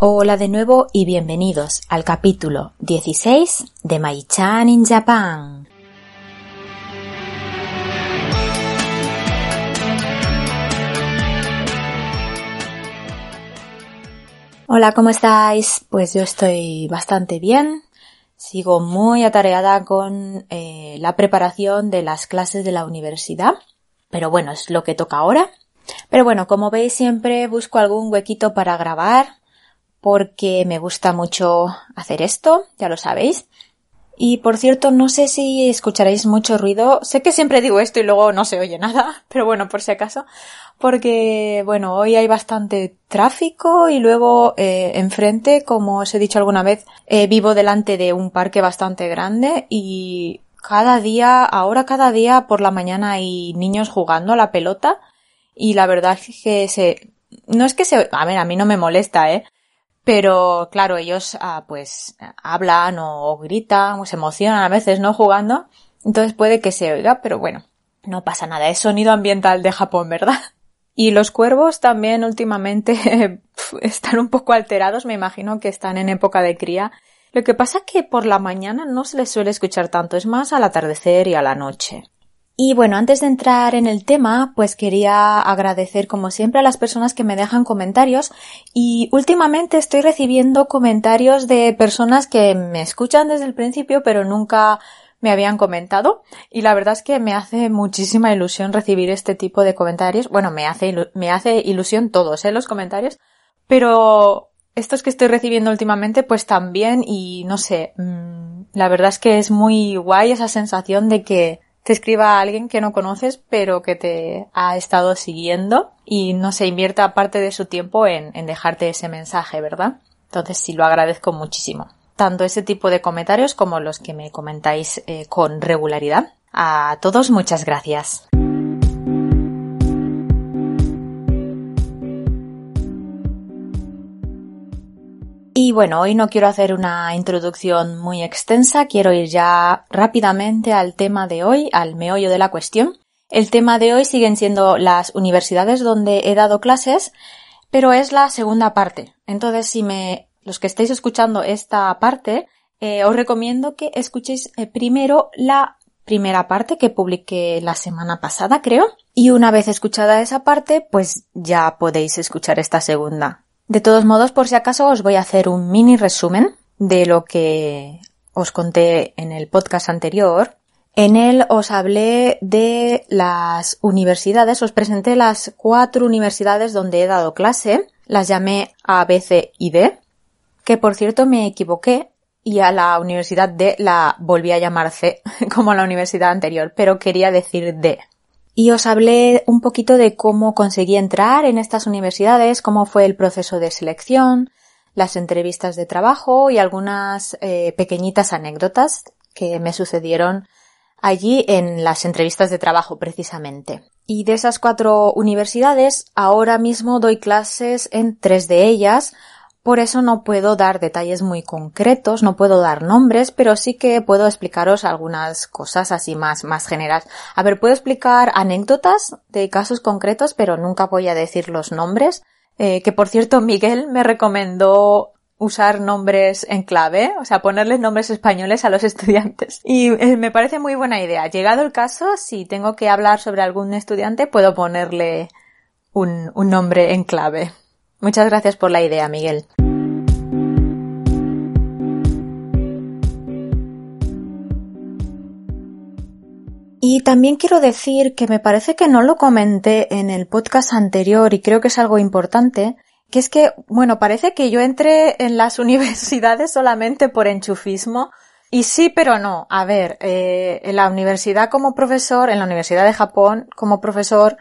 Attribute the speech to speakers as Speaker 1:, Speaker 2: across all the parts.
Speaker 1: Hola de nuevo y bienvenidos al capítulo 16 de Mai-chan in Japan. Hola, ¿cómo estáis? Pues yo estoy bastante bien. Sigo muy atareada con eh, la preparación de las clases de la universidad. Pero bueno, es lo que toca ahora. Pero bueno, como veis siempre busco algún huequito para grabar porque me gusta mucho hacer esto, ya lo sabéis. Y por cierto, no sé si escucharéis mucho ruido. Sé que siempre digo esto y luego no se oye nada, pero bueno, por si acaso. Porque, bueno, hoy hay bastante tráfico y luego eh, enfrente, como os he dicho alguna vez, eh, vivo delante de un parque bastante grande y cada día, ahora cada día por la mañana hay niños jugando a la pelota y la verdad es que se, no es que se, a ver, a mí no me molesta, eh, pero claro, ellos ah, pues hablan o, gritan o se emocionan a veces, ¿no? Jugando. Entonces puede que se oiga, pero bueno, no pasa nada. Es sonido ambiental de Japón, ¿verdad? Y los cuervos también últimamente están un poco alterados, me imagino que están en época de cría. Lo que pasa es que por la mañana no se les suele escuchar tanto, es más al atardecer y a la noche. Y bueno, antes de entrar en el tema, pues quería agradecer como siempre a las personas que me dejan comentarios y últimamente estoy recibiendo comentarios de personas que me escuchan desde el principio pero nunca me habían comentado y la verdad es que me hace muchísima ilusión recibir este tipo de comentarios. Bueno, me hace, me hace ilusión todos, ¿eh? Los comentarios, pero estos que estoy recibiendo últimamente pues también y no sé, mmm, la verdad es que es muy guay esa sensación de que te escriba a alguien que no conoces pero que te ha estado siguiendo y no se invierta parte de su tiempo en, en dejarte ese mensaje, ¿verdad? Entonces sí lo agradezco muchísimo. Tanto ese tipo de comentarios como los que me comentáis eh, con regularidad. A todos muchas gracias. Bueno, hoy no quiero hacer una introducción muy extensa, quiero ir ya rápidamente al tema de hoy, al meollo de la cuestión. El tema de hoy siguen siendo las universidades donde he dado clases, pero es la segunda parte. Entonces, si me, los que estáis escuchando esta parte, eh, os recomiendo que escuchéis eh, primero la primera parte que publiqué la semana pasada, creo. Y una vez escuchada esa parte, pues ya podéis escuchar esta segunda. De todos modos, por si acaso, os voy a hacer un mini resumen de lo que os conté en el podcast anterior. En él os hablé de las universidades, os presenté las cuatro universidades donde he dado clase, las llamé A, B, C y D, que por cierto me equivoqué y a la universidad D la volví a llamar C, como a la universidad anterior, pero quería decir D y os hablé un poquito de cómo conseguí entrar en estas universidades, cómo fue el proceso de selección, las entrevistas de trabajo y algunas eh, pequeñitas anécdotas que me sucedieron allí en las entrevistas de trabajo precisamente. Y de esas cuatro universidades, ahora mismo doy clases en tres de ellas, por eso no puedo dar detalles muy concretos, no puedo dar nombres, pero sí que puedo explicaros algunas cosas así más, más generales. A ver, puedo explicar anécdotas de casos concretos, pero nunca voy a decir los nombres. Eh, que por cierto, Miguel me recomendó usar nombres en clave, o sea, ponerles nombres españoles a los estudiantes. Y eh, me parece muy buena idea. Llegado el caso, si tengo que hablar sobre algún estudiante, puedo ponerle un, un nombre en clave. Muchas gracias por la idea, Miguel. Y también quiero decir que me parece que no lo comenté en el podcast anterior y creo que es algo importante, que es que, bueno, parece que yo entré en las universidades solamente por enchufismo. Y sí, pero no. A ver, eh, en la universidad como profesor, en la Universidad de Japón como profesor,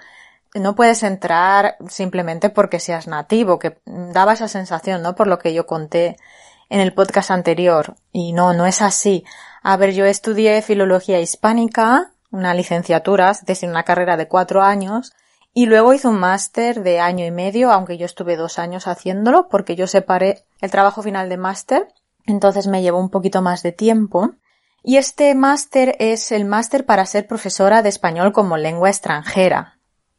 Speaker 1: no puedes entrar simplemente porque seas nativo, que daba esa sensación, ¿no? Por lo que yo conté en el podcast anterior. Y no, no es así. A ver, yo estudié filología hispánica, una licenciatura, es decir, una carrera de cuatro años, y luego hice un máster de año y medio, aunque yo estuve dos años haciéndolo, porque yo separé el trabajo final de máster, entonces me llevó un poquito más de tiempo. Y este máster es el máster para ser profesora de español como lengua extranjera.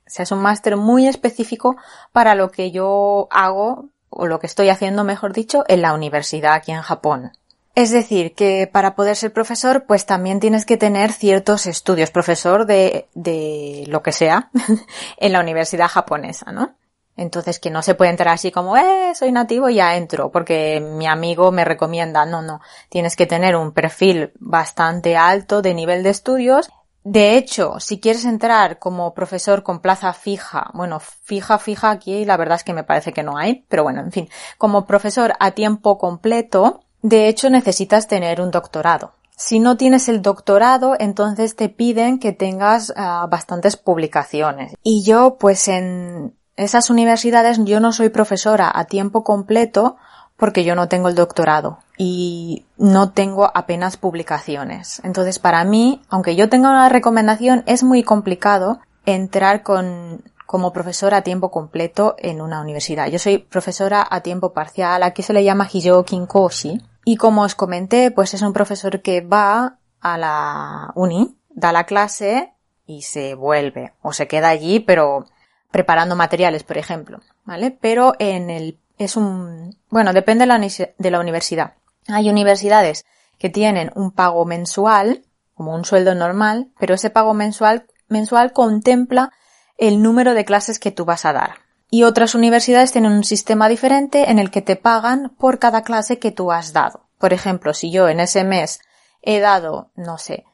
Speaker 1: O es un máster muy específico para lo que yo hago, o lo que estoy haciendo, mejor dicho, en la universidad aquí en Japón. Es decir, que para poder ser profesor, pues también tienes que tener ciertos estudios, profesor de, de lo que sea, en la universidad japonesa, ¿no? Entonces, que no se puede entrar así como, eh, soy nativo y ya entro, porque mi amigo me recomienda, no, no, tienes que tener un perfil bastante alto de nivel de estudios. De hecho, si quieres entrar como profesor con plaza fija, bueno, fija, fija aquí, la verdad es que me parece que no hay, pero bueno, en fin, como profesor a tiempo completo, de hecho, necesitas tener un doctorado. Si no tienes el doctorado, entonces te piden que tengas ah, bastantes publicaciones. Y yo, pues en esas universidades, yo no soy profesora a tiempo completo porque yo no tengo el doctorado y no tengo apenas publicaciones. Entonces, para mí, aunque yo tenga una recomendación, es muy complicado entrar con como profesora a tiempo completo en una universidad. Yo soy profesora a tiempo parcial, aquí se le llama Hijo Kinkoshi. Y como os comenté, pues es un profesor que va a la uni, da la clase y se vuelve. O se queda allí, pero preparando materiales, por ejemplo. ¿Vale? Pero en el, es un, bueno, depende de la, universidad. Hay universidades que tienen un pago mensual, como un sueldo normal, pero ese pago mensual, mensual contempla el número de clases que tú vas a dar. Y otras universidades tienen un sistema diferente en el que te pagan por cada clase que tú has dado. Por ejemplo, si yo en ese mes he dado, no sé,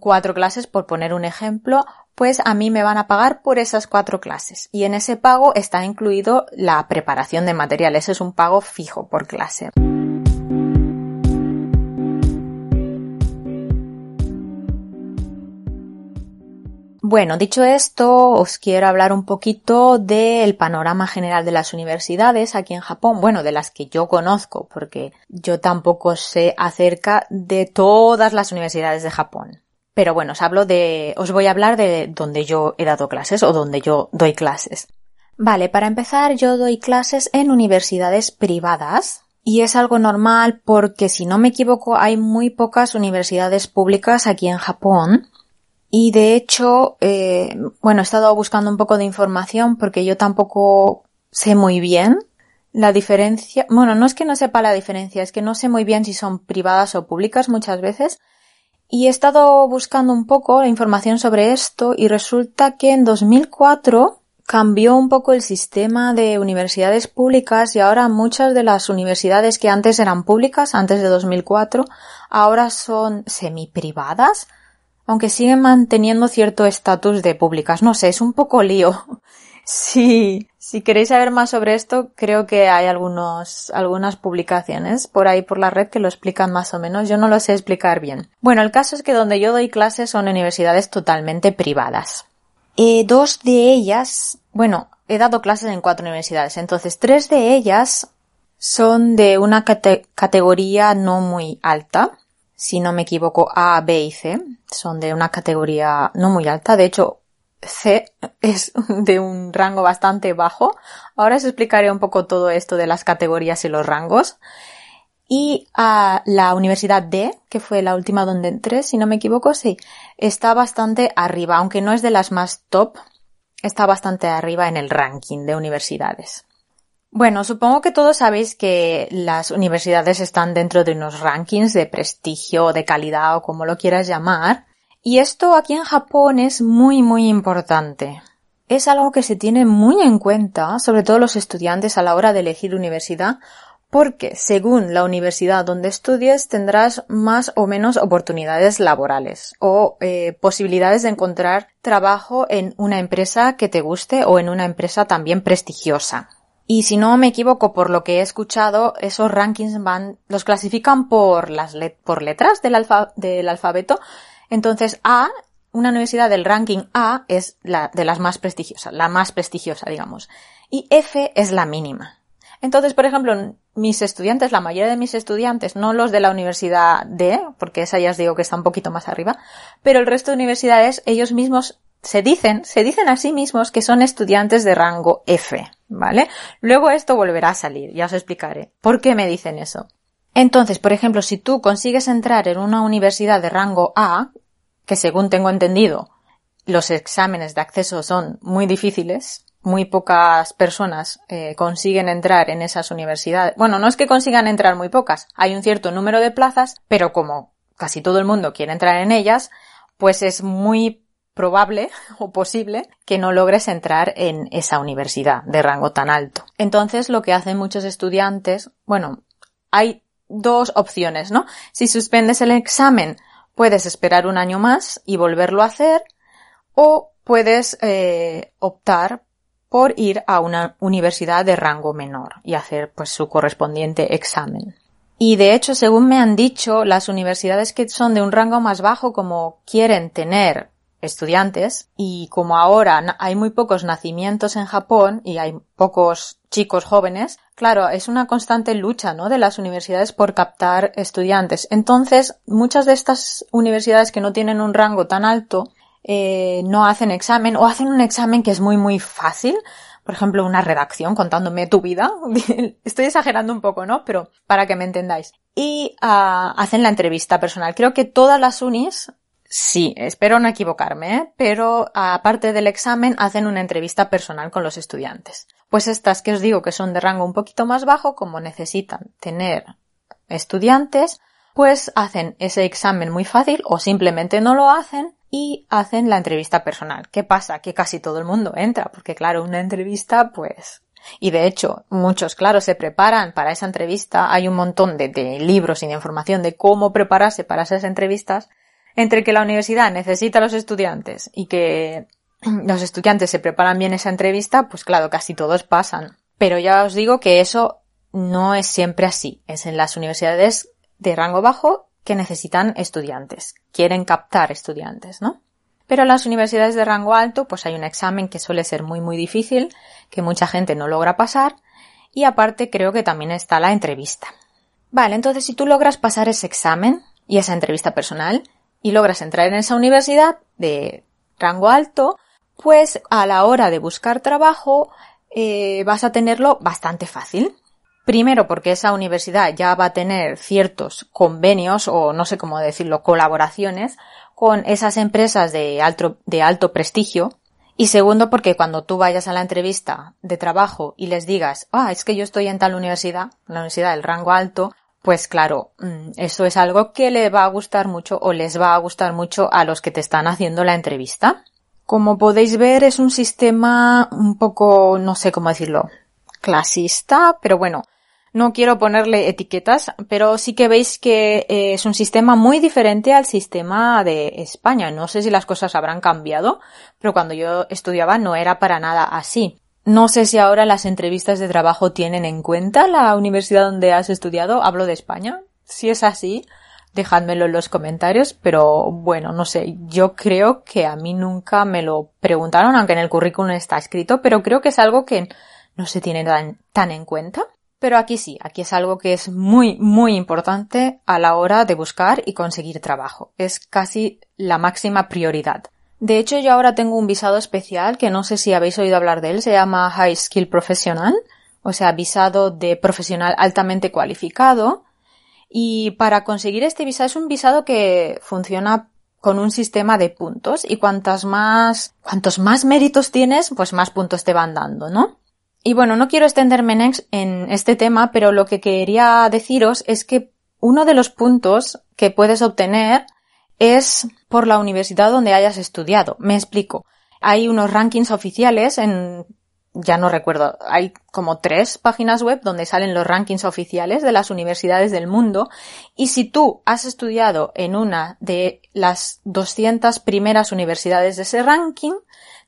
Speaker 1: cuatro clases, por poner un ejemplo, pues a mí me van a pagar por esas cuatro clases. Y en ese pago está incluido la preparación de materiales. Es un pago fijo por clase. Bueno, dicho esto, os quiero hablar un poquito del panorama general de las universidades aquí en Japón, bueno, de las que yo conozco, porque yo tampoco sé acerca de todas las universidades de Japón. Pero bueno, os hablo de, os voy a hablar de donde yo he dado clases o donde yo doy clases. Vale, para empezar, yo doy clases en universidades privadas, y es algo normal porque si no me equivoco hay muy pocas universidades públicas aquí en Japón y de hecho, eh, bueno, he estado buscando un poco de información porque yo tampoco sé muy bien la diferencia. Bueno, no es que no sepa la diferencia, es que no sé muy bien si son privadas o públicas muchas veces. Y he estado buscando un poco la información sobre esto y resulta que en 2004 cambió un poco el sistema de universidades públicas y ahora muchas de las universidades que antes eran públicas, antes de 2004, ahora son semi-privadas aunque siguen manteniendo cierto estatus de públicas. No sé, es un poco lío. Sí, si queréis saber más sobre esto, creo que hay algunos, algunas publicaciones por ahí por la red que lo explican más o menos. Yo no lo sé explicar bien. Bueno, el caso es que donde yo doy clases son universidades totalmente privadas. Dos de ellas, bueno, he dado clases en cuatro universidades, entonces tres de ellas son de una categoría no muy alta si no me equivoco, A, B y C son de una categoría no muy alta. De hecho, C es de un rango bastante bajo. Ahora os explicaré un poco todo esto de las categorías y los rangos. Y a la Universidad D, que fue la última donde entré, si no me equivoco, sí, está bastante arriba, aunque no es de las más top, está bastante arriba en el ranking de universidades. Bueno, supongo que todos sabéis que las universidades están dentro de unos rankings de prestigio, de calidad o como lo quieras llamar. Y esto aquí en Japón es muy, muy importante. Es algo que se tiene muy en cuenta, sobre todo los estudiantes a la hora de elegir universidad, porque según la universidad donde estudies tendrás más o menos oportunidades laborales o eh, posibilidades de encontrar trabajo en una empresa que te guste o en una empresa también prestigiosa. Y si no me equivoco por lo que he escuchado, esos rankings van, los clasifican por las por letras del, del alfabeto. Entonces A, una universidad del ranking A es la de las más prestigiosas, la más prestigiosa, digamos. Y F es la mínima. Entonces, por ejemplo, mis estudiantes, la mayoría de mis estudiantes, no los de la universidad D, porque esa ya os digo que está un poquito más arriba, pero el resto de universidades, ellos mismos se dicen, se dicen a sí mismos que son estudiantes de rango F, ¿vale? Luego esto volverá a salir, ya os explicaré. ¿Por qué me dicen eso? Entonces, por ejemplo, si tú consigues entrar en una universidad de rango A, que según tengo entendido, los exámenes de acceso son muy difíciles, muy pocas personas eh, consiguen entrar en esas universidades. Bueno, no es que consigan entrar muy pocas, hay un cierto número de plazas, pero como casi todo el mundo quiere entrar en ellas, pues es muy probable o posible que no logres entrar en esa universidad de rango tan alto. Entonces, lo que hacen muchos estudiantes, bueno, hay dos opciones, ¿no? Si suspendes el examen, puedes esperar un año más y volverlo a hacer, o puedes eh, optar por ir a una universidad de rango menor y hacer pues su correspondiente examen. Y de hecho, según me han dicho, las universidades que son de un rango más bajo, como quieren tener estudiantes, y como ahora hay muy pocos nacimientos en Japón y hay pocos chicos jóvenes, claro, es una constante lucha, ¿no? De las universidades por captar estudiantes. Entonces, muchas de estas universidades que no tienen un rango tan alto, eh, no hacen examen o hacen un examen que es muy muy fácil. Por ejemplo, una redacción contándome tu vida. Estoy exagerando un poco, ¿no? Pero para que me entendáis. Y uh, hacen la entrevista personal. Creo que todas las unis, sí, espero no equivocarme, ¿eh? pero aparte del examen hacen una entrevista personal con los estudiantes. Pues estas que os digo que son de rango un poquito más bajo, como necesitan tener estudiantes, pues hacen ese examen muy fácil o simplemente no lo hacen y hacen la entrevista personal. ¿Qué pasa? Que casi todo el mundo entra, porque claro, una entrevista, pues... Y de hecho, muchos, claro, se preparan para esa entrevista. Hay un montón de, de libros y de información de cómo prepararse para esas entrevistas. Entre que la universidad necesita a los estudiantes y que los estudiantes se preparan bien esa entrevista, pues claro, casi todos pasan. Pero ya os digo que eso no es siempre así. Es en las universidades de rango bajo que necesitan estudiantes, quieren captar estudiantes, ¿no? Pero en las universidades de rango alto, pues hay un examen que suele ser muy muy difícil, que mucha gente no logra pasar, y aparte creo que también está la entrevista. Vale, entonces si tú logras pasar ese examen y esa entrevista personal, y logras entrar en esa universidad de rango alto, pues a la hora de buscar trabajo eh, vas a tenerlo bastante fácil. Primero porque esa universidad ya va a tener ciertos convenios o no sé cómo decirlo, colaboraciones con esas empresas de alto, de alto prestigio. Y segundo porque cuando tú vayas a la entrevista de trabajo y les digas, ah, es que yo estoy en tal universidad, la universidad del rango alto, pues claro, mm, eso es algo que le va a gustar mucho o les va a gustar mucho a los que te están haciendo la entrevista. Como podéis ver, es un sistema un poco, no sé cómo decirlo, clasista, pero bueno, no quiero ponerle etiquetas, pero sí que veis que eh, es un sistema muy diferente al sistema de España. No sé si las cosas habrán cambiado, pero cuando yo estudiaba no era para nada así. No sé si ahora las entrevistas de trabajo tienen en cuenta la universidad donde has estudiado. Hablo de España. Si es así, dejádmelo en los comentarios, pero bueno, no sé, yo creo que a mí nunca me lo preguntaron, aunque en el currículum está escrito, pero creo que es algo que no se tiene tan, tan en cuenta. Pero aquí sí, aquí es algo que es muy, muy importante a la hora de buscar y conseguir trabajo. Es casi la máxima prioridad. De hecho, yo ahora tengo un visado especial que no sé si habéis oído hablar de él, se llama High Skill Professional, o sea, visado de profesional altamente cualificado. Y para conseguir este visado es un visado que funciona con un sistema de puntos y cuantas más, cuantos más méritos tienes, pues más puntos te van dando, ¿no? Y bueno, no quiero extenderme en este tema, pero lo que quería deciros es que uno de los puntos que puedes obtener es por la universidad donde hayas estudiado. Me explico. Hay unos rankings oficiales en, ya no recuerdo, hay como tres páginas web donde salen los rankings oficiales de las universidades del mundo y si tú has estudiado en una de las 200 primeras universidades de ese ranking,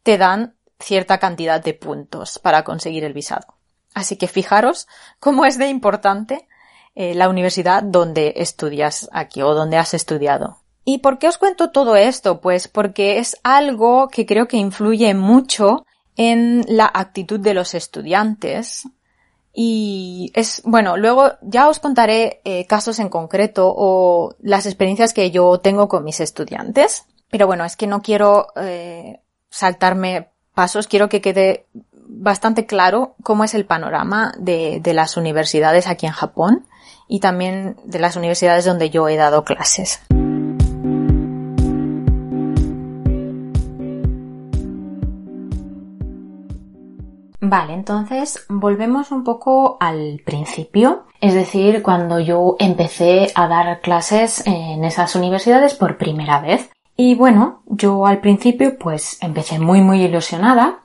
Speaker 1: te dan cierta cantidad de puntos para conseguir el visado. Así que fijaros cómo es de importante eh, la universidad donde estudias aquí o donde has estudiado. ¿Y por qué os cuento todo esto? Pues porque es algo que creo que influye mucho en la actitud de los estudiantes Y es, bueno, luego ya os contaré eh, casos en concreto o las experiencias que yo tengo con mis estudiantes. Pero bueno, es que no quiero eh, saltarme pasos, quiero que quede bastante claro cómo es el panorama de, de las universidades aquí en Japón y también de las universidades donde yo he dado clases. Vale, entonces volvemos un poco al principio, es decir, cuando yo empecé a dar clases en esas universidades por primera vez. Y bueno, yo al principio pues empecé muy muy ilusionada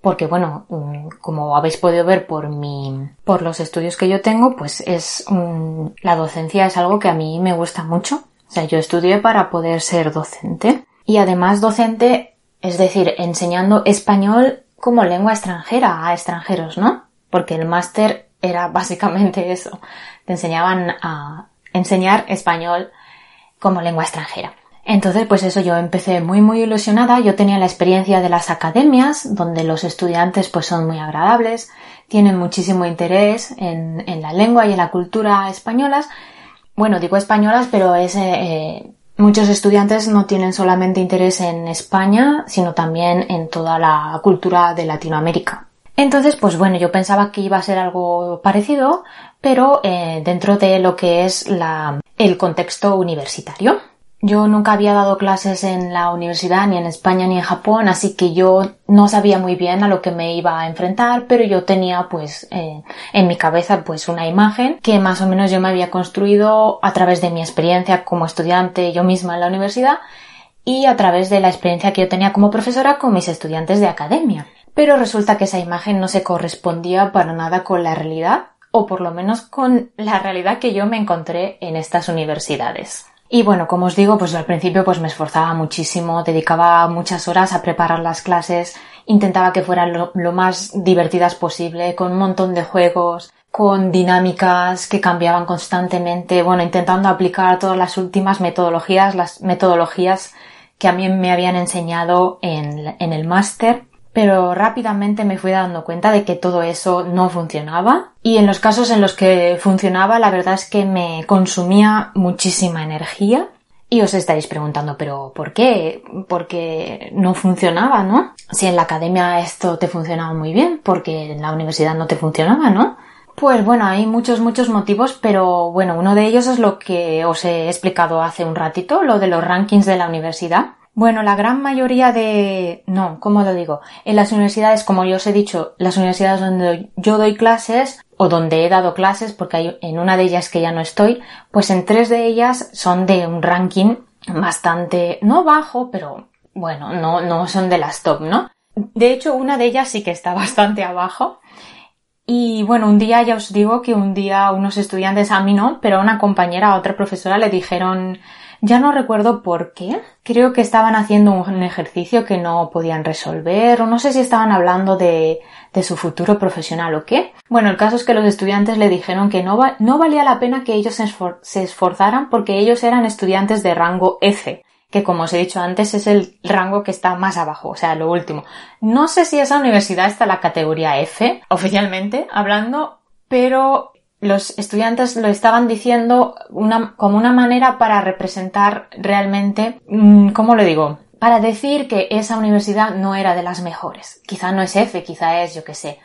Speaker 1: porque bueno, mm, como habéis podido ver por mi, por los estudios que yo tengo, pues es la docencia es algo que a mí me gusta mucho. O sea, yo estudié para poder ser docente y además docente, es decir, enseñando español como lengua extranjera a extranjeros, ¿no? Porque el máster era básicamente eso. Te enseñaban a enseñar español como lengua extranjera. Entonces, pues eso, yo empecé muy muy ilusionada. Yo tenía la experiencia de las academias, donde los estudiantes pues son muy agradables, tienen muchísimo interés en, la lengua y en la cultura españolas. Bueno, digo españolas, pero es, eh, eh, muchos estudiantes no tienen solamente interés en España, sino también en toda la cultura de Latinoamérica. Entonces, pues bueno, yo pensaba que iba a ser algo parecido, pero eh, dentro de lo que es la, el contexto universitario. Yo nunca había dado clases en la universidad, ni en España ni en Japón, así que yo no sabía muy bien a lo que me iba a enfrentar, pero yo tenía pues eh, en mi cabeza pues una imagen que más o menos yo me había construido a través de mi experiencia como estudiante yo misma en la universidad y a través de la experiencia que yo tenía como profesora con mis estudiantes de academia. Pero resulta que esa imagen no se correspondía para nada con la realidad, o por lo menos con la realidad que yo me encontré en estas universidades. Y bueno, como os digo, pues al principio pues me esforzaba muchísimo, dedicaba muchas horas a preparar las clases, intentaba que fueran lo, más divertidas posible, con un montón de juegos, con dinámicas que cambiaban constantemente, bueno, intentando aplicar todas las últimas metodologías, las metodologías que a mí me habían enseñado en, en el máster pero rápidamente me fui dando cuenta de que todo eso no funcionaba y en los casos en los que funcionaba la verdad es que me consumía muchísima energía y os estaréis preguntando, pero ¿por qué? Porque no funcionaba, ¿no? Si en la academia esto te funcionaba muy bien, porque en la universidad no te funcionaba, ¿no? Pues bueno, hay muchos, muchos motivos, pero bueno, uno de ellos es lo que os he explicado hace un ratito, lo de los rankings de la universidad. Bueno, la gran mayoría de... No, ¿cómo lo digo? En las universidades, como yo os he dicho, las universidades donde yo doy clases o donde he dado clases, porque hay en una de ellas que ya no estoy, pues en tres de ellas son de un ranking bastante, no bajo, pero bueno, no, no son de las top, ¿no? De hecho, una de ellas sí que está bastante abajo. Y bueno, un día ya os digo que un día unos estudiantes a mí no, pero a una compañera, a otra profesora le dijeron ya no recuerdo por qué. Creo que estaban haciendo un ejercicio que no podían resolver o no sé si estaban hablando de, su futuro profesional o qué. Bueno, el caso es que los estudiantes le dijeron que no, no valía la pena que ellos se, esforzaran porque ellos eran estudiantes de rango F que como os he dicho antes es el rango que está más abajo, o sea, lo último. No sé si esa universidad está en la categoría F, oficialmente hablando, pero los estudiantes lo estaban diciendo como una manera para representar realmente, mm, ¿cómo lo digo? Para decir que esa universidad no era de las mejores. Quizá no es F, quizá es, yo que sé,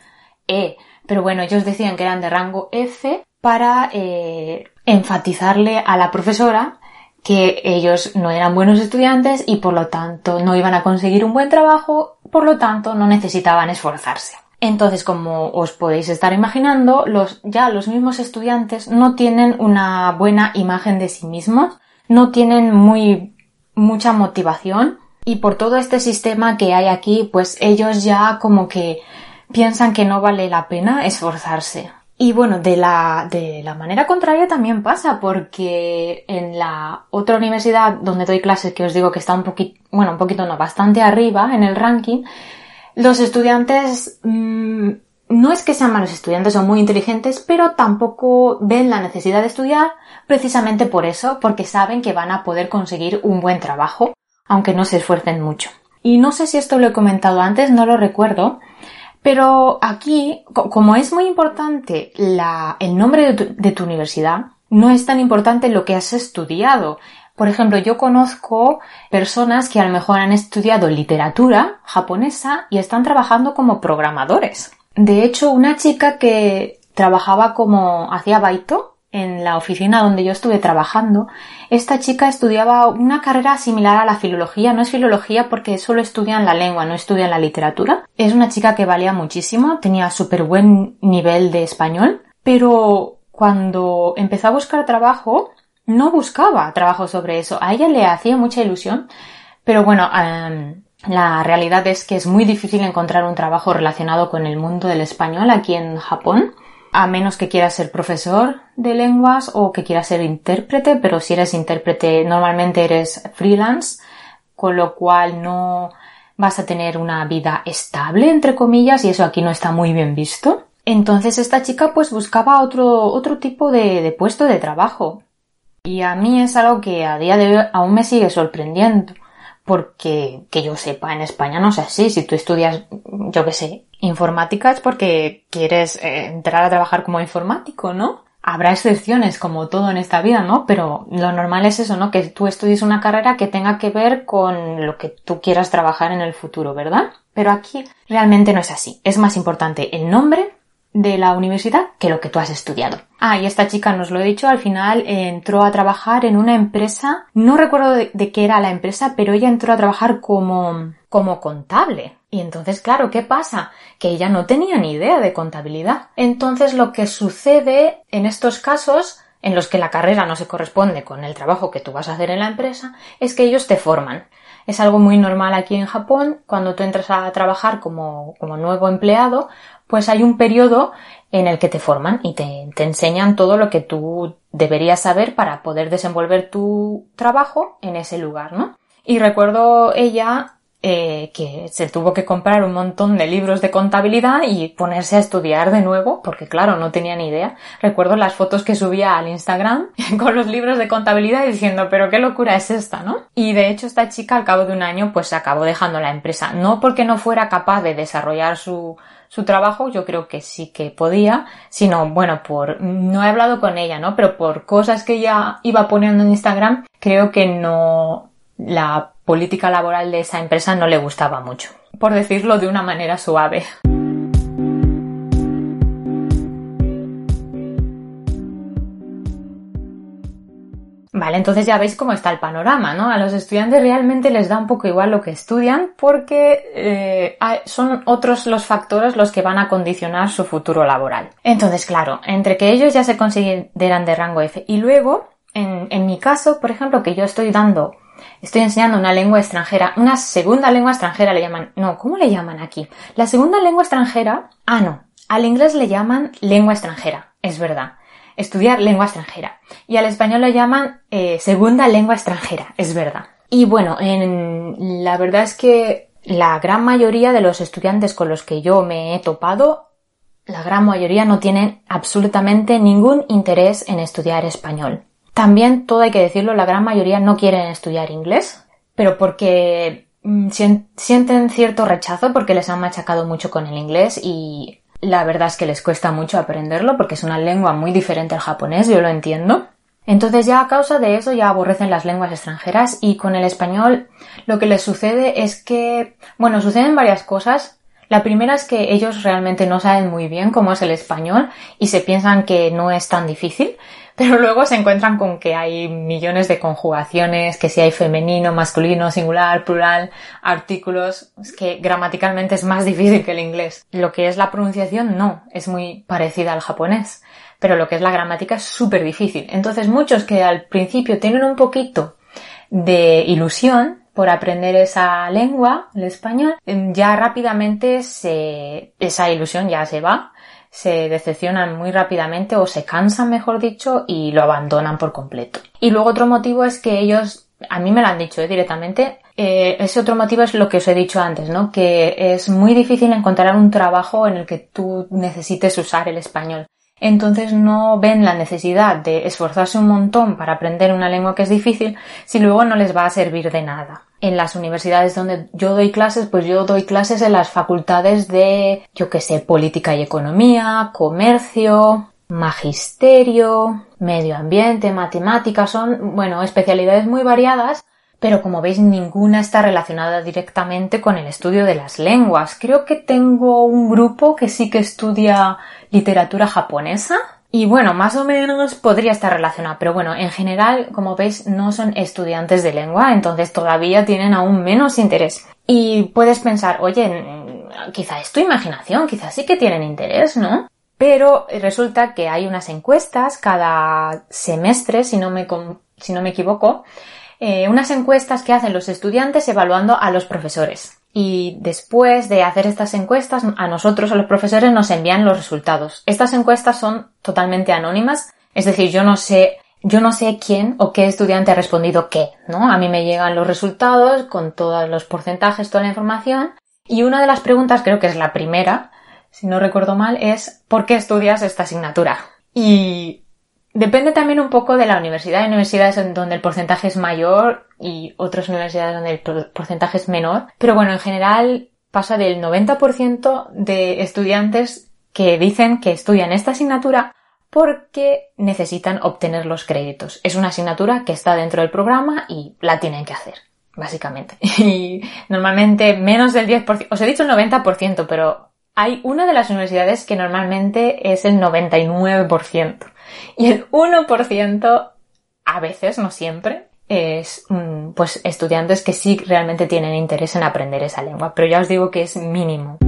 Speaker 1: E. Pero bueno, ellos decían que eran de rango F para eh, enfatizarle a la profesora que ellos no eran buenos estudiantes y por lo tanto no iban a conseguir un buen trabajo, por lo tanto no necesitaban esforzarse. Entonces, como os podéis estar imaginando, los, ya los mismos estudiantes no tienen una buena imagen de sí mismos, no tienen muy, mucha motivación y por todo este sistema que hay aquí, pues ellos ya como que piensan que no vale la pena esforzarse. Y bueno, de la, de la manera contraria también pasa, porque en la otra universidad donde doy clases, que os digo que está un poquito, bueno, un poquito no, bastante arriba en el ranking, los estudiantes mm, no es que sean malos estudiantes, son muy inteligentes, pero tampoco ven la necesidad de estudiar precisamente por eso, porque saben que van a poder conseguir un buen trabajo, aunque no se esfuercen mucho. Y no sé si esto lo he comentado antes, no lo recuerdo, Pero aquí, como es muy importante el nombre de tu, universidad, no es tan importante lo que has estudiado. Por ejemplo, yo conozco personas que a lo mejor han estudiado literatura japonesa y están trabajando como programadores. De hecho, una chica que trabajaba como hacía baito en la oficina donde yo estuve trabajando, esta chica estudiaba una carrera similar a la filología. No es filología porque solo estudian la lengua, no estudian la literatura. Es una chica que valía muchísimo, tenía súper buen nivel de español, pero cuando empezó a buscar trabajo, no buscaba trabajo sobre eso. A ella le hacía mucha ilusión, pero bueno, em, la realidad es que es muy difícil encontrar un trabajo relacionado con el mundo del español aquí en Japón a menos que quieras ser profesor de lenguas o que quieras ser intérprete, pero si eres intérprete normalmente eres freelance, con lo cual no vas a tener una vida estable, entre comillas, y eso aquí no está muy bien visto. Entonces esta chica pues buscaba otro, otro tipo de, de puesto de trabajo. Y a mí es algo que a día de hoy aún me sigue sorprendiendo porque que yo sepa en España no es así. Si tú estudias, yo qué sé, informática es porque quieres eh, entrar a trabajar como informático, ¿no? Habrá excepciones como todo en esta vida, ¿no? Pero lo normal es eso, ¿no? Que tú estudies una carrera que tenga que ver con lo que tú quieras trabajar en el futuro, ¿verdad? Pero aquí realmente no es así. Es más importante el nombre de la universidad que lo que tú has estudiado. Ah, y esta chica, nos lo he dicho, al final entró a trabajar en una empresa, no recuerdo de, qué era la empresa, pero ella entró a trabajar como, como contable. Y entonces, claro, ¿qué pasa? Que ella no tenía ni idea de contabilidad. Entonces, lo que sucede en estos casos, en los que la carrera no se corresponde con el trabajo que tú vas a hacer en la empresa, es que ellos te forman. Es algo muy normal aquí en Japón. Cuando tú entras a trabajar como, como nuevo empleado, pues hay un periodo en el que te forman y te, enseñan todo lo que tú deberías saber para poder desenvolver tu trabajo en ese lugar, ¿no? Y recuerdo ella eh, que se tuvo que comprar un montón de libros de contabilidad y ponerse a estudiar de nuevo, porque claro, no tenía ni idea. Recuerdo las fotos que subía al Instagram con los libros de contabilidad diciendo, pero qué locura es esta, ¿no? Y de hecho esta chica al cabo de un año pues acabó dejando la empresa, no porque no fuera capaz de desarrollar su, su trabajo, yo creo que sí que podía, sino bueno, por, no he hablado con ella, ¿no? Pero por cosas que ella iba poniendo en Instagram, creo que no, la política laboral de esa empresa no le gustaba mucho, por decirlo de una manera suave. Entonces ya veis cómo está el panorama, ¿no? A los estudiantes realmente les da un poco igual lo que estudian porque eh, son otros los factores los que van a condicionar su futuro laboral. Entonces, claro, entre que ellos ya se consideran de rango F y luego, en, en mi caso, por ejemplo, que yo estoy dando Estoy enseñando una lengua extranjera, una segunda lengua extranjera le llaman. No, ¿cómo le llaman aquí? La segunda lengua extranjera. Ah, no. Al inglés le llaman lengua extranjera, es verdad. Estudiar lengua extranjera. Y al español le llaman eh, segunda lengua extranjera, es verdad. Y bueno, en, la verdad es que la gran mayoría de los estudiantes con los que yo me he topado, la gran mayoría no tienen absolutamente ningún interés en estudiar español. También, todo hay que decirlo, la gran mayoría no quieren estudiar inglés, pero porque mm, sienten cierto rechazo porque les han machacado mucho con el inglés y la verdad es que les cuesta mucho aprenderlo porque es una lengua muy diferente al japonés, yo lo entiendo. Entonces ya a causa de eso ya aborrecen las lenguas extranjeras y con el español lo que les sucede es que, bueno, suceden varias cosas. La primera es que ellos realmente no saben muy bien cómo es el español y se piensan que no es tan difícil pero luego se encuentran con que hay millones de conjugaciones, que si hay femenino, masculino, singular, plural, artículos, es que gramaticalmente es más difícil que el inglés. Lo que es la pronunciación no, es muy parecida al japonés, pero lo que es la gramática es súper difícil. Entonces muchos que al principio tienen un poquito de ilusión por aprender esa lengua, el español, ya rápidamente se, esa ilusión ya se va se decepcionan muy rápidamente o se cansan, mejor dicho, y lo abandonan por completo. Y luego otro motivo es que ellos, a mí me lo han dicho ¿eh? directamente, eh, ese otro motivo es lo que os he dicho antes, ¿no? Que es muy difícil encontrar un trabajo en el que tú necesites usar el español. Entonces no ven la necesidad de esforzarse un montón para aprender una lengua que es difícil si luego no les va a servir de nada. En las universidades donde yo doy clases, pues yo doy clases en las facultades de, yo que sé, política y economía, comercio, magisterio, medio ambiente, matemáticas, son, bueno, especialidades muy variadas pero como veis ninguna está relacionada directamente con el estudio de las lenguas. Creo que tengo un grupo que sí que estudia literatura japonesa. Y bueno, más o menos podría estar relacionado, pero bueno, en general, como veis, no son estudiantes de lengua, entonces todavía tienen aún menos interés. Y puedes pensar, oye, quizá es tu imaginación, quizás sí que tienen interés, ¿no? Pero resulta que hay unas encuestas cada semestre, si no me, si no me equivoco, eh, unas encuestas que hacen los estudiantes evaluando a los profesores. Y después de hacer estas encuestas, a nosotros, a los profesores, nos envían los resultados. Estas encuestas son totalmente anónimas, es decir, yo no sé, yo no sé quién o qué estudiante ha respondido qué, ¿no? A mí me llegan los resultados con todos los porcentajes, toda la información. Y una de las preguntas, creo que es la primera, si no recuerdo mal, es ¿por qué estudias esta asignatura? Y Depende también un poco de la universidad. Hay universidades donde el porcentaje es mayor y otras universidades donde el porcentaje es menor. Pero bueno, en general pasa del 90% de estudiantes que dicen que estudian esta asignatura porque necesitan obtener los créditos. Es una asignatura que está dentro del programa y la tienen que hacer, básicamente. Y normalmente menos del 10%, os he dicho el 90%, pero hay una de las universidades que normalmente es el 99%. Y el 1%, a veces, no siempre, es mm, pues estudiantes que sí realmente tienen interés en aprender esa lengua, pero ya os digo que es mínimo.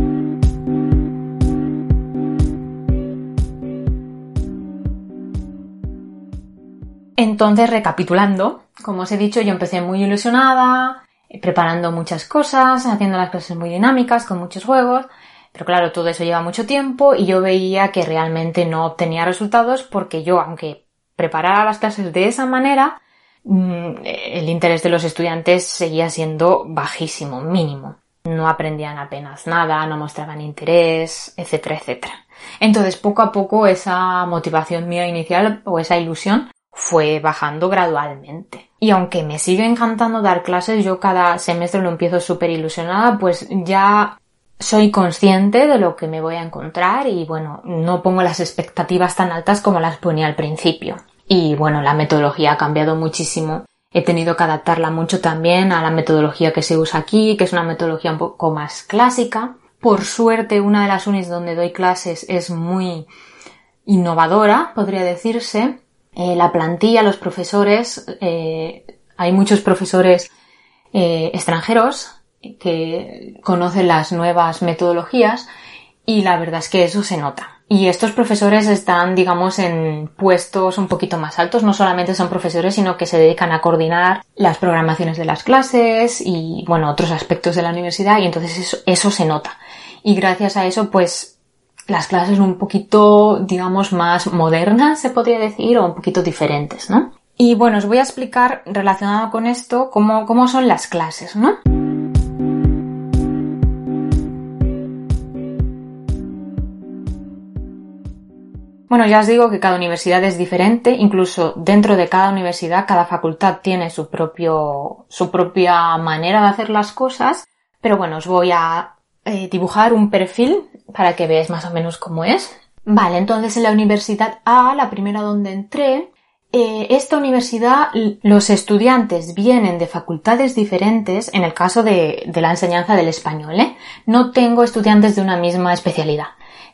Speaker 1: Entonces, recapitulando, como os he dicho, yo empecé muy ilusionada, preparando muchas cosas, haciendo las clases muy dinámicas, con muchos juegos, pero claro, todo eso lleva mucho tiempo y yo veía que realmente no obtenía resultados porque yo, aunque preparara las clases de esa manera, mm, el interés de los estudiantes seguía siendo bajísimo, mínimo. No aprendían apenas nada, no mostraban interés, etcétera, etcétera. Entonces, poco a poco esa motivación mía inicial o esa ilusión fue bajando gradualmente. Y aunque me sigue encantando dar clases, yo cada semestre lo empiezo súper ilusionada, pues ya soy consciente de lo que me voy a encontrar y bueno, no pongo las expectativas tan altas como las ponía al principio. Y bueno, la metodología ha cambiado muchísimo. He tenido que adaptarla mucho también a la metodología que se usa aquí, que es una metodología un poco más clásica. Por suerte, una de las unis donde doy clases es muy innovadora, podría decirse. Eh, la plantilla, los profesores, eh, hay muchos profesores eh, extranjeros que conocen las nuevas metodologías y la verdad es que eso se nota. Y estos profesores están, digamos, en puestos un poquito más altos. No solamente son profesores, sino que se dedican a coordinar las programaciones de las clases y, bueno, otros aspectos de la universidad y entonces eso, eso se nota. Y gracias a eso, pues, las clases un poquito, digamos, más modernas, se podría decir, o un poquito diferentes, ¿no? Y bueno, os voy a explicar relacionado con esto cómo, cómo son las clases, ¿no? Bueno, ya os digo que cada universidad es diferente, incluso dentro de cada universidad, cada facultad tiene su propio, su propia manera de hacer las cosas, pero bueno, os voy a eh, dibujar un perfil para que veáis más o menos cómo es. Vale, entonces en la universidad A, la primera donde entré, eh, esta universidad, los estudiantes vienen de facultades diferentes en el caso de, de la enseñanza del español, ¿eh? No tengo estudiantes de una misma especialidad.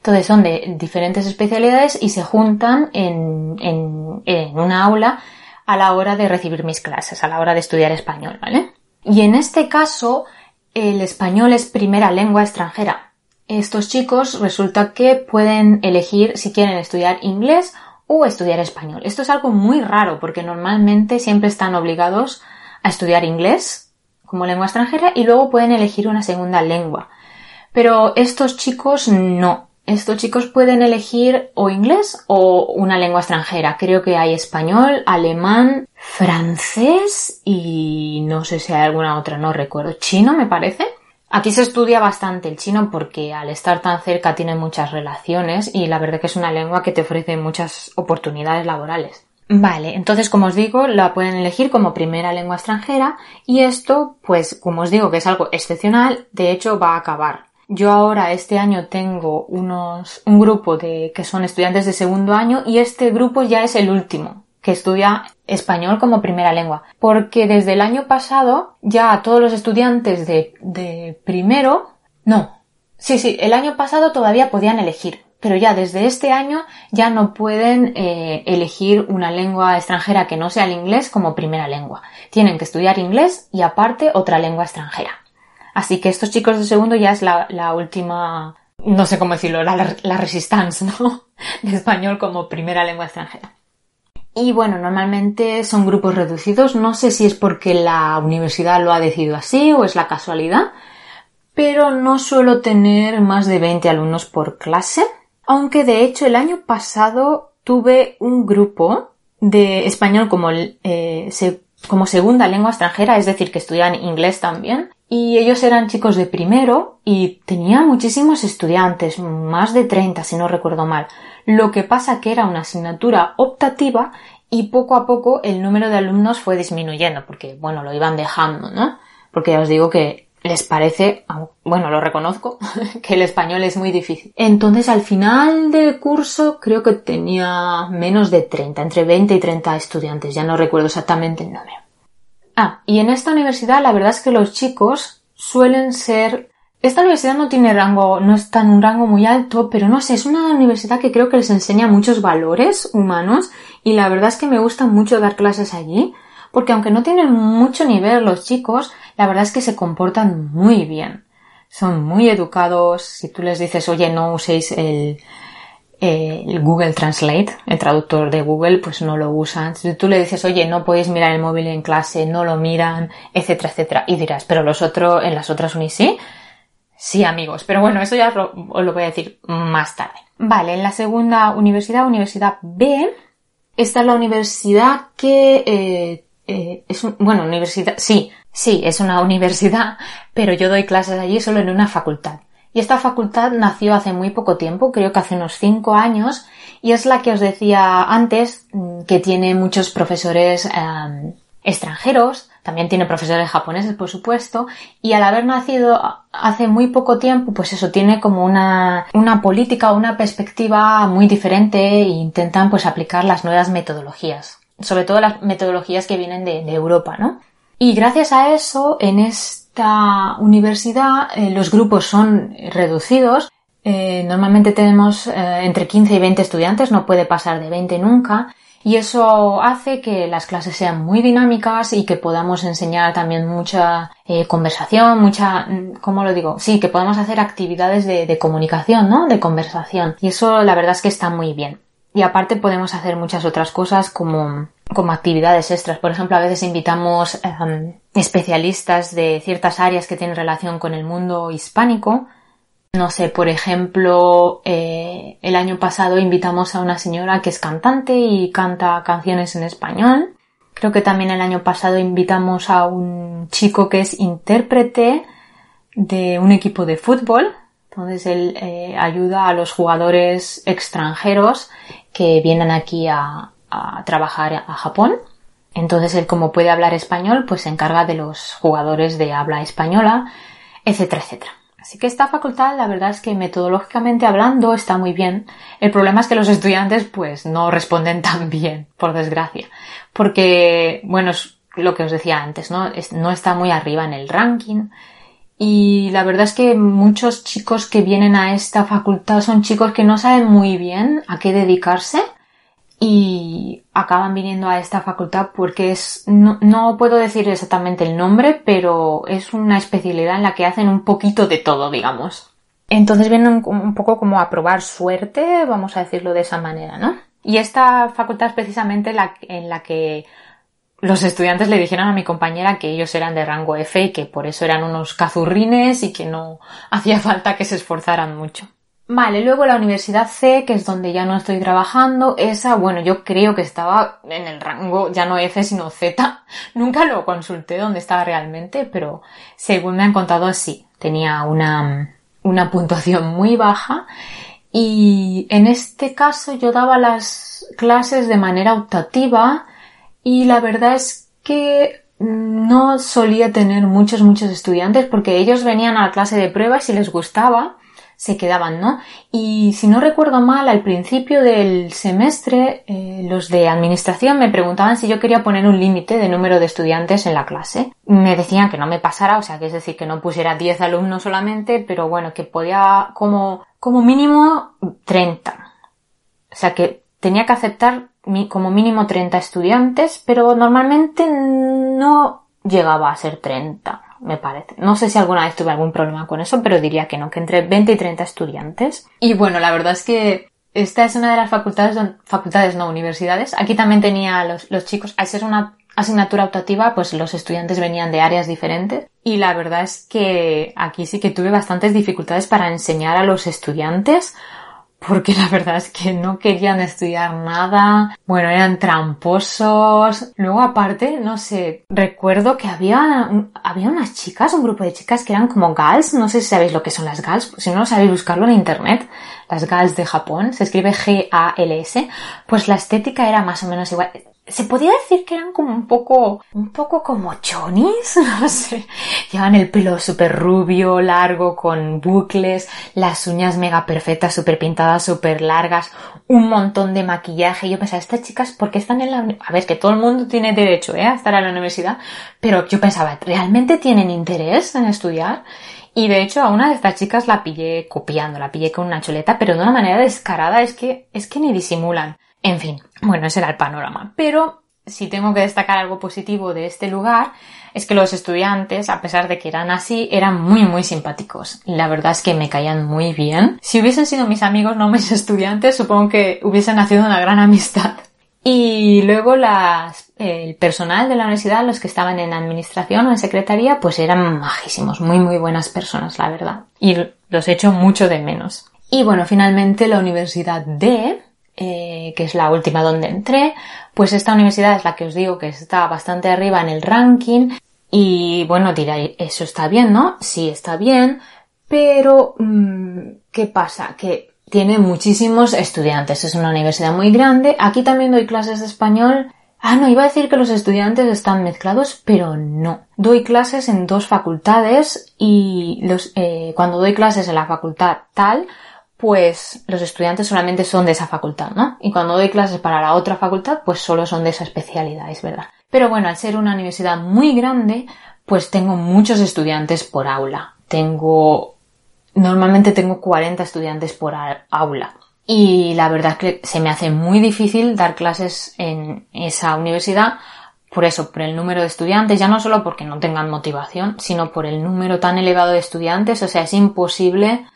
Speaker 1: Entonces son de diferentes especialidades y se juntan en, en, una aula a la hora de recibir mis clases, a la hora de estudiar español, ¿vale? Y en este caso, el español es primera lengua extranjera. Estos chicos resulta que pueden elegir si quieren estudiar inglés o estudiar español. Esto es algo muy raro porque normalmente siempre están obligados a estudiar inglés como lengua extranjera y luego pueden elegir una segunda lengua. Pero estos chicos no. Estos chicos pueden elegir o inglés o una lengua extranjera. Creo que hay español, alemán, francés y no sé si hay alguna otra, no recuerdo. Chino, me parece. Aquí se estudia bastante el chino porque al estar tan cerca tiene muchas relaciones y la verdad que es una lengua que te ofrece muchas oportunidades laborales. Vale, entonces como os digo, la pueden elegir como primera lengua extranjera y esto, pues como os digo que es algo excepcional, de hecho va a acabar. Yo ahora este año tengo unos, un grupo de que son estudiantes de segundo año y este grupo ya es el último que estudia español como primera lengua. Porque desde el año pasado ya todos los estudiantes de, de primero, no, sí, sí, el año pasado todavía podían elegir, pero ya desde este año ya no pueden eh, elegir una lengua extranjera que no sea el inglés como primera lengua. Tienen que estudiar inglés y aparte otra lengua extranjera. Así que estos chicos de segundo ya es la, última, no sé cómo decirlo, la, la resistance, ¿no? De español como primera lengua extranjera. Y bueno, normalmente son grupos reducidos. No sé si es porque la universidad lo ha decidido así o es la casualidad, pero no suelo tener más de 20 alumnos por clase. Aunque de hecho el año pasado tuve un grupo de español como, eh, como segunda lengua extranjera, es decir, que estudian inglés también. Y ellos eran chicos de primero y tenía muchísimos estudiantes, más de 30 si no recuerdo mal. Lo que pasa que era una asignatura optativa y poco a poco el número de alumnos fue disminuyendo porque, bueno, lo iban dejando, ¿no? Porque ya os digo que les parece, bueno, lo reconozco, que el español es muy difícil. Entonces al final del curso creo que tenía menos de 30, entre 20 y 30 estudiantes, ya no recuerdo exactamente el número. Ah, y en esta universidad la verdad es que los chicos suelen ser... Esta universidad no tiene rango, no está en un rango muy alto, pero no sé, es una universidad que creo que les enseña muchos valores humanos y la verdad es que me gusta mucho dar clases allí porque aunque no tienen mucho nivel los chicos, la verdad es que se comportan muy bien. Son muy educados. Si tú les dices, oye, no uséis el, el Google Translate, el traductor de Google, pues no lo usan. Si tú le dices, oye, no podéis mirar el móvil en clase, no lo miran, etcétera, etcétera. Y dirás, pero los otros, en las otras unis sí. Sí, amigos. Pero bueno, eso ya os lo, os lo voy a decir más tarde. Vale, en la segunda universidad, Universidad B, esta es la universidad que eh, eh, es un, bueno, universidad, sí, sí, es una universidad, pero yo doy clases allí solo en una facultad. Y esta facultad nació hace muy poco tiempo, creo que hace unos cinco años, y es la que os decía antes, mm, que tiene muchos profesores em, extranjeros, también tiene profesores japoneses, por supuesto, y al haber nacido hace muy poco tiempo, pues eso tiene como una, una política o una perspectiva muy diferente e intentan pues aplicar las nuevas metodologías sobre todo las metodologías que vienen de, Europa, ¿no? Y gracias a eso, en esta universidad eh, los grupos son reducidos. Eh, normalmente tenemos eh, entre 15 y 20 estudiantes, no puede pasar de 20 nunca. Y eso hace que las clases sean muy dinámicas y que podamos enseñar también mucha conversación, mucha, mm, ¿cómo lo digo? Sí, que podamos hacer actividades de, de comunicación, ¿no? De conversación. Y eso la verdad es que está muy bien. Y aparte podemos hacer muchas otras cosas como, como actividades extras. Por ejemplo, a veces invitamos em, especialistas de ciertas áreas que tienen relación con el mundo hispánico. No sé, por ejemplo, eh, el año pasado invitamos a una señora que es cantante y canta canciones en español. Creo que también el año pasado invitamos a un chico que es intérprete de un equipo de fútbol. Entonces él eh, ayuda a los jugadores extranjeros que vienen aquí a, trabajar a Japón. Entonces él como puede hablar español, pues se encarga de los jugadores de habla española, etcétera, etcétera. Así que esta facultad, la verdad es que metodológicamente hablando está muy bien. El problema es que los estudiantes pues no responden tan bien, por desgracia. Porque, bueno, es lo que os decía antes, ¿no? no está muy arriba en el ranking. Y la verdad es que muchos chicos que vienen a esta facultad son chicos que no saben muy bien a qué dedicarse y acaban viniendo a esta facultad porque es, no, no, puedo decir exactamente el nombre, pero es una especialidad en la que hacen un poquito de todo, digamos. Entonces vienen un, poco como a probar suerte, vamos a decirlo de esa manera, ¿no? Y esta facultad es precisamente la, en la que los estudiantes le dijeron a mi compañera que ellos eran de rango F y que por eso eran unos cazurrines y que no hacía falta que se esforzaran mucho. Vale, luego la Universidad C, que es donde ya no estoy trabajando, esa, bueno, yo creo que estaba en el rango ya no F sino Z. Nunca lo consulté dónde estaba realmente, pero según me han contado sí, tenía una, una puntuación muy baja y en este caso yo daba las clases de manera optativa y la verdad es que no solía tener muchos, muchos estudiantes porque ellos venían a la clase de pruebas y les gustaba, se quedaban, ¿no? Y si no recuerdo mal, al principio del semestre, eh, los de administración me preguntaban si yo quería poner un límite de número de estudiantes en la clase. Me decían que no me pasara, o sea, que es decir, que no pusiera 10 alumnos solamente, pero bueno, que podía como como mínimo 30. O sea que tenía que aceptar como mínimo 30 estudiantes, pero normalmente no llegaba a ser 30, me parece. No sé si alguna vez tuve algún problema con eso, pero diría que no, que entre 20 y 30 estudiantes. Y bueno, la verdad es que esta es una de las facultades, facultades no universidades. Aquí también tenía los, los chicos, al ser una asignatura optativa, pues los estudiantes venían de áreas diferentes y la verdad es que aquí sí que tuve bastantes dificultades para enseñar a los estudiantes porque la verdad es que no querían estudiar nada, bueno, eran tramposos. Luego aparte, no sé, recuerdo que había, había unas chicas, un grupo de chicas que eran como gals, no sé si sabéis lo que son las gals, si no lo sabéis buscarlo en internet, las gals de Japón, se escribe G-A-L-S, pues la estética era más o menos igual se podía decir que eran como un poco, un poco como chonis, no sé. Llevan el pelo súper rubio, largo, con bucles, las uñas mega perfectas, súper pintadas, súper largas, un montón de maquillaje. Yo pensaba, estas chicas, ¿por qué están en la A ver, que todo el mundo tiene derecho, ¿eh? A estar en la universidad, pero yo pensaba, ¿realmente tienen interés en estudiar? Y de hecho a una de estas chicas la pillé copiando, la pillé con una chuleta, pero de una manera descarada, es que, es que ni disimulan. En fin, bueno, ese era el panorama. Pero si tengo que destacar algo positivo de este lugar, es que los estudiantes, a pesar de que eran así, eran muy, muy simpáticos. La verdad es que me caían muy bien. Si hubiesen sido mis amigos, no mis estudiantes, supongo que hubiesen nacido una gran amistad. Y luego las, el personal de la universidad, los que estaban en administración o en secretaría, pues eran majísimos, muy, muy buenas personas, la verdad. Y los echo mucho de menos. Y bueno, finalmente la Universidad de eh, que es la última donde entré, pues esta universidad es la que os digo que está bastante arriba en el ranking y bueno, diré, eso está bien, ¿no? Sí, está bien, pero mm, ¿qué pasa? Que tiene muchísimos estudiantes, es una universidad muy grande, aquí también doy clases de español, Ah, no, iba a decir que los estudiantes están mezclados, pero no. Doy clases en dos facultades y los, eh, cuando doy clases en la facultad tal, pues los estudiantes solamente son de esa facultad, ¿no? Y cuando doy clases para la otra facultad, pues solo son de esa especialidad, es verdad. Pero bueno, al ser una universidad muy grande, pues tengo muchos estudiantes por aula. Tengo, normalmente tengo 40 estudiantes por aula. Y la verdad es que se me hace muy difícil dar clases en esa universidad por eso, por el número de estudiantes, ya no solo porque no tengan motivación, sino por el número tan elevado de estudiantes, o sea, es imposible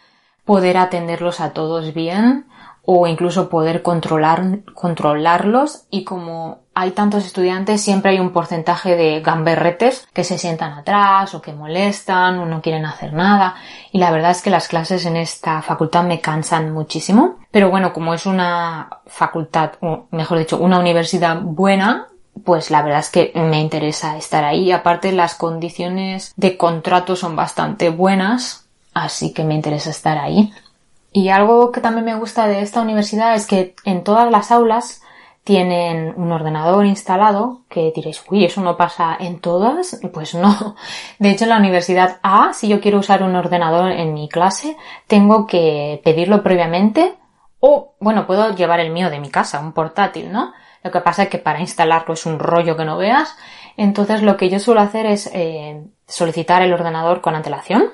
Speaker 1: poder atenderlos a todos bien o incluso poder controlar, controlarlos. Y como hay tantos estudiantes siempre hay un porcentaje de gamberretes que se sientan atrás o que molestan o no quieren hacer nada. Y la verdad es que las clases en esta facultad me cansan muchísimo. Pero bueno como es una facultad o mejor dicho una universidad buena pues la verdad es que me interesa estar ahí. Aparte las condiciones de contrato son bastante buenas así que me interesa estar ahí. Y algo que también me gusta de esta universidad es que en todas las aulas tienen un ordenador instalado que diréis, uy, eso no pasa en todas. Pues no. De hecho, en la universidad A, si yo quiero usar un ordenador en mi clase, tengo que pedirlo previamente o, bueno, puedo llevar el mío de mi casa, un portátil, ¿no? Lo que pasa es que para instalarlo es un rollo que no veas. Entonces lo que yo suelo hacer es eh, solicitar el ordenador con antelación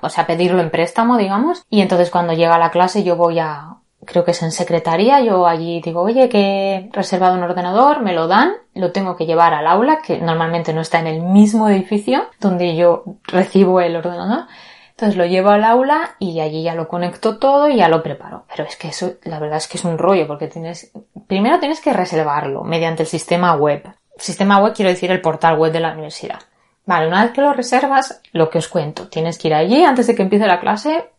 Speaker 1: o sea, pedirlo en préstamo, digamos, y entonces cuando llega a la clase yo voy a, creo que es en secretaría, yo allí digo, oye, que he reservado un ordenador, me lo dan, lo tengo que llevar al aula, que normalmente no está en el mismo edificio donde yo recibo el ordenador. Entonces lo llevo al aula y allí ya lo conecto todo y ya lo preparo. Pero es que eso, la verdad es que es un rollo porque tienes, primero tienes que reservarlo mediante el sistema web. Sistema web quiero decir el portal web de la universidad. Vale, una vez que lo reservas, lo que os cuento, tienes que ir allí antes de que empiece la clase,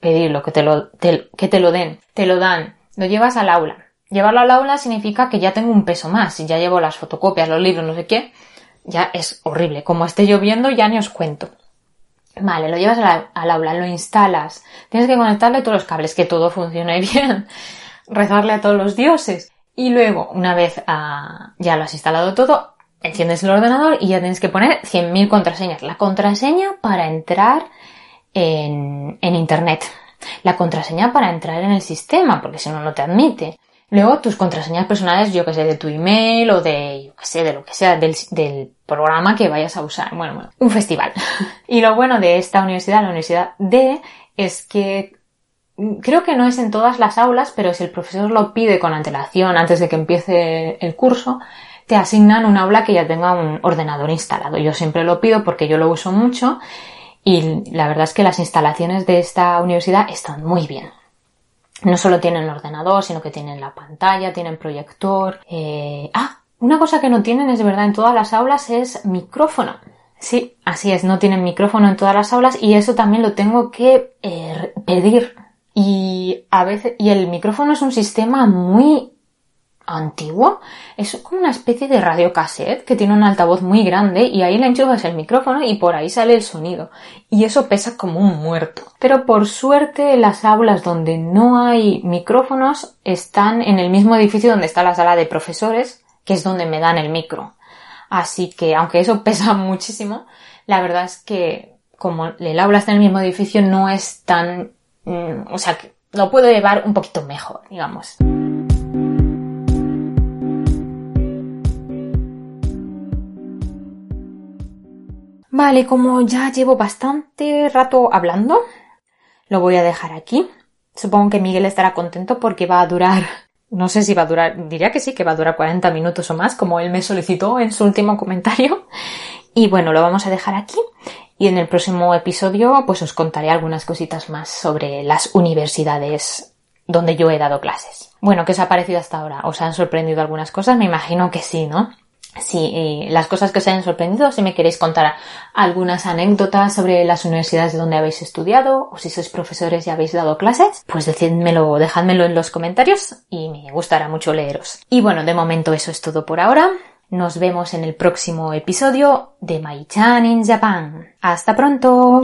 Speaker 1: pedirlo, que te lo, que te lo den, te lo dan, lo llevas al aula. Llevarlo al aula significa que ya tengo un peso más, si ya llevo las fotocopias, los libros, no sé qué, ya es horrible. Como esté lloviendo, ya ni os cuento. Vale, lo llevas al aula, lo instalas. Tienes que conectarle todos los cables, que todo funcione bien. Rezarle a todos los dioses. Y luego, una vez ah, ya lo has instalado todo, enciendes el ordenador y ya tienes que poner 100.000 contraseñas. La contraseña para entrar en, en Internet. La contraseña para entrar en el sistema, porque si no, no te admite. Luego tus contraseñas personales, yo que sé, de tu email o de, yo que sé, de lo que sea, del, del programa que vayas a usar. Bueno, bueno, un festival. y lo bueno de esta universidad, la Universidad D, es que mm, creo que no es en todas las aulas, pero si el profesor lo pide con antelación antes de que empiece el curso, te asignan un aula que ya tenga un ordenador instalado. Yo siempre lo pido porque yo lo uso mucho y la verdad es que las instalaciones de esta universidad están muy bien no solo tienen ordenador, sino que tienen la pantalla, tienen proyector. Eh... Ah, una cosa que no tienen es verdad en todas las aulas es micrófono. Sí, así es, no tienen micrófono en todas las aulas y eso también lo tengo que eh, pedir. Y a veces, y el micrófono es un sistema muy antiguo. Es como una especie de radio cassette que tiene un altavoz muy grande y ahí le enchufas el micrófono y por ahí sale el sonido. Y eso pesa como un muerto. Pero por suerte las aulas donde no hay micrófonos están en el mismo edificio donde está la sala de profesores, que es donde me dan el micro. Así que aunque eso pesa muchísimo, la verdad es que como el aula está en el mismo edificio no es tan... Mm, o sea, que lo puedo llevar un poquito mejor, digamos. Vale, como ya llevo bastante rato hablando, lo voy a dejar aquí. Supongo que Miguel estará contento porque va a durar, no sé si va a durar, diría que sí, que va a durar 40 minutos o más, como él me solicitó en su último comentario. Y bueno, lo vamos a dejar aquí. Y en el próximo episodio, pues os contaré algunas cositas más sobre las universidades donde yo he dado clases. Bueno, ¿qué os ha parecido hasta ahora? ¿Os han sorprendido algunas cosas? Me imagino que sí, ¿no? Si las cosas que os hayan sorprendido, si me queréis contar algunas anécdotas sobre las universidades de donde habéis estudiado o si sois profesores y habéis dado clases, pues decídmelo, dejádmelo en los comentarios y me gustará mucho leeros. Y bueno, de momento eso es todo por ahora. Nos vemos en el próximo episodio de My Chan in Japan. ¡Hasta pronto!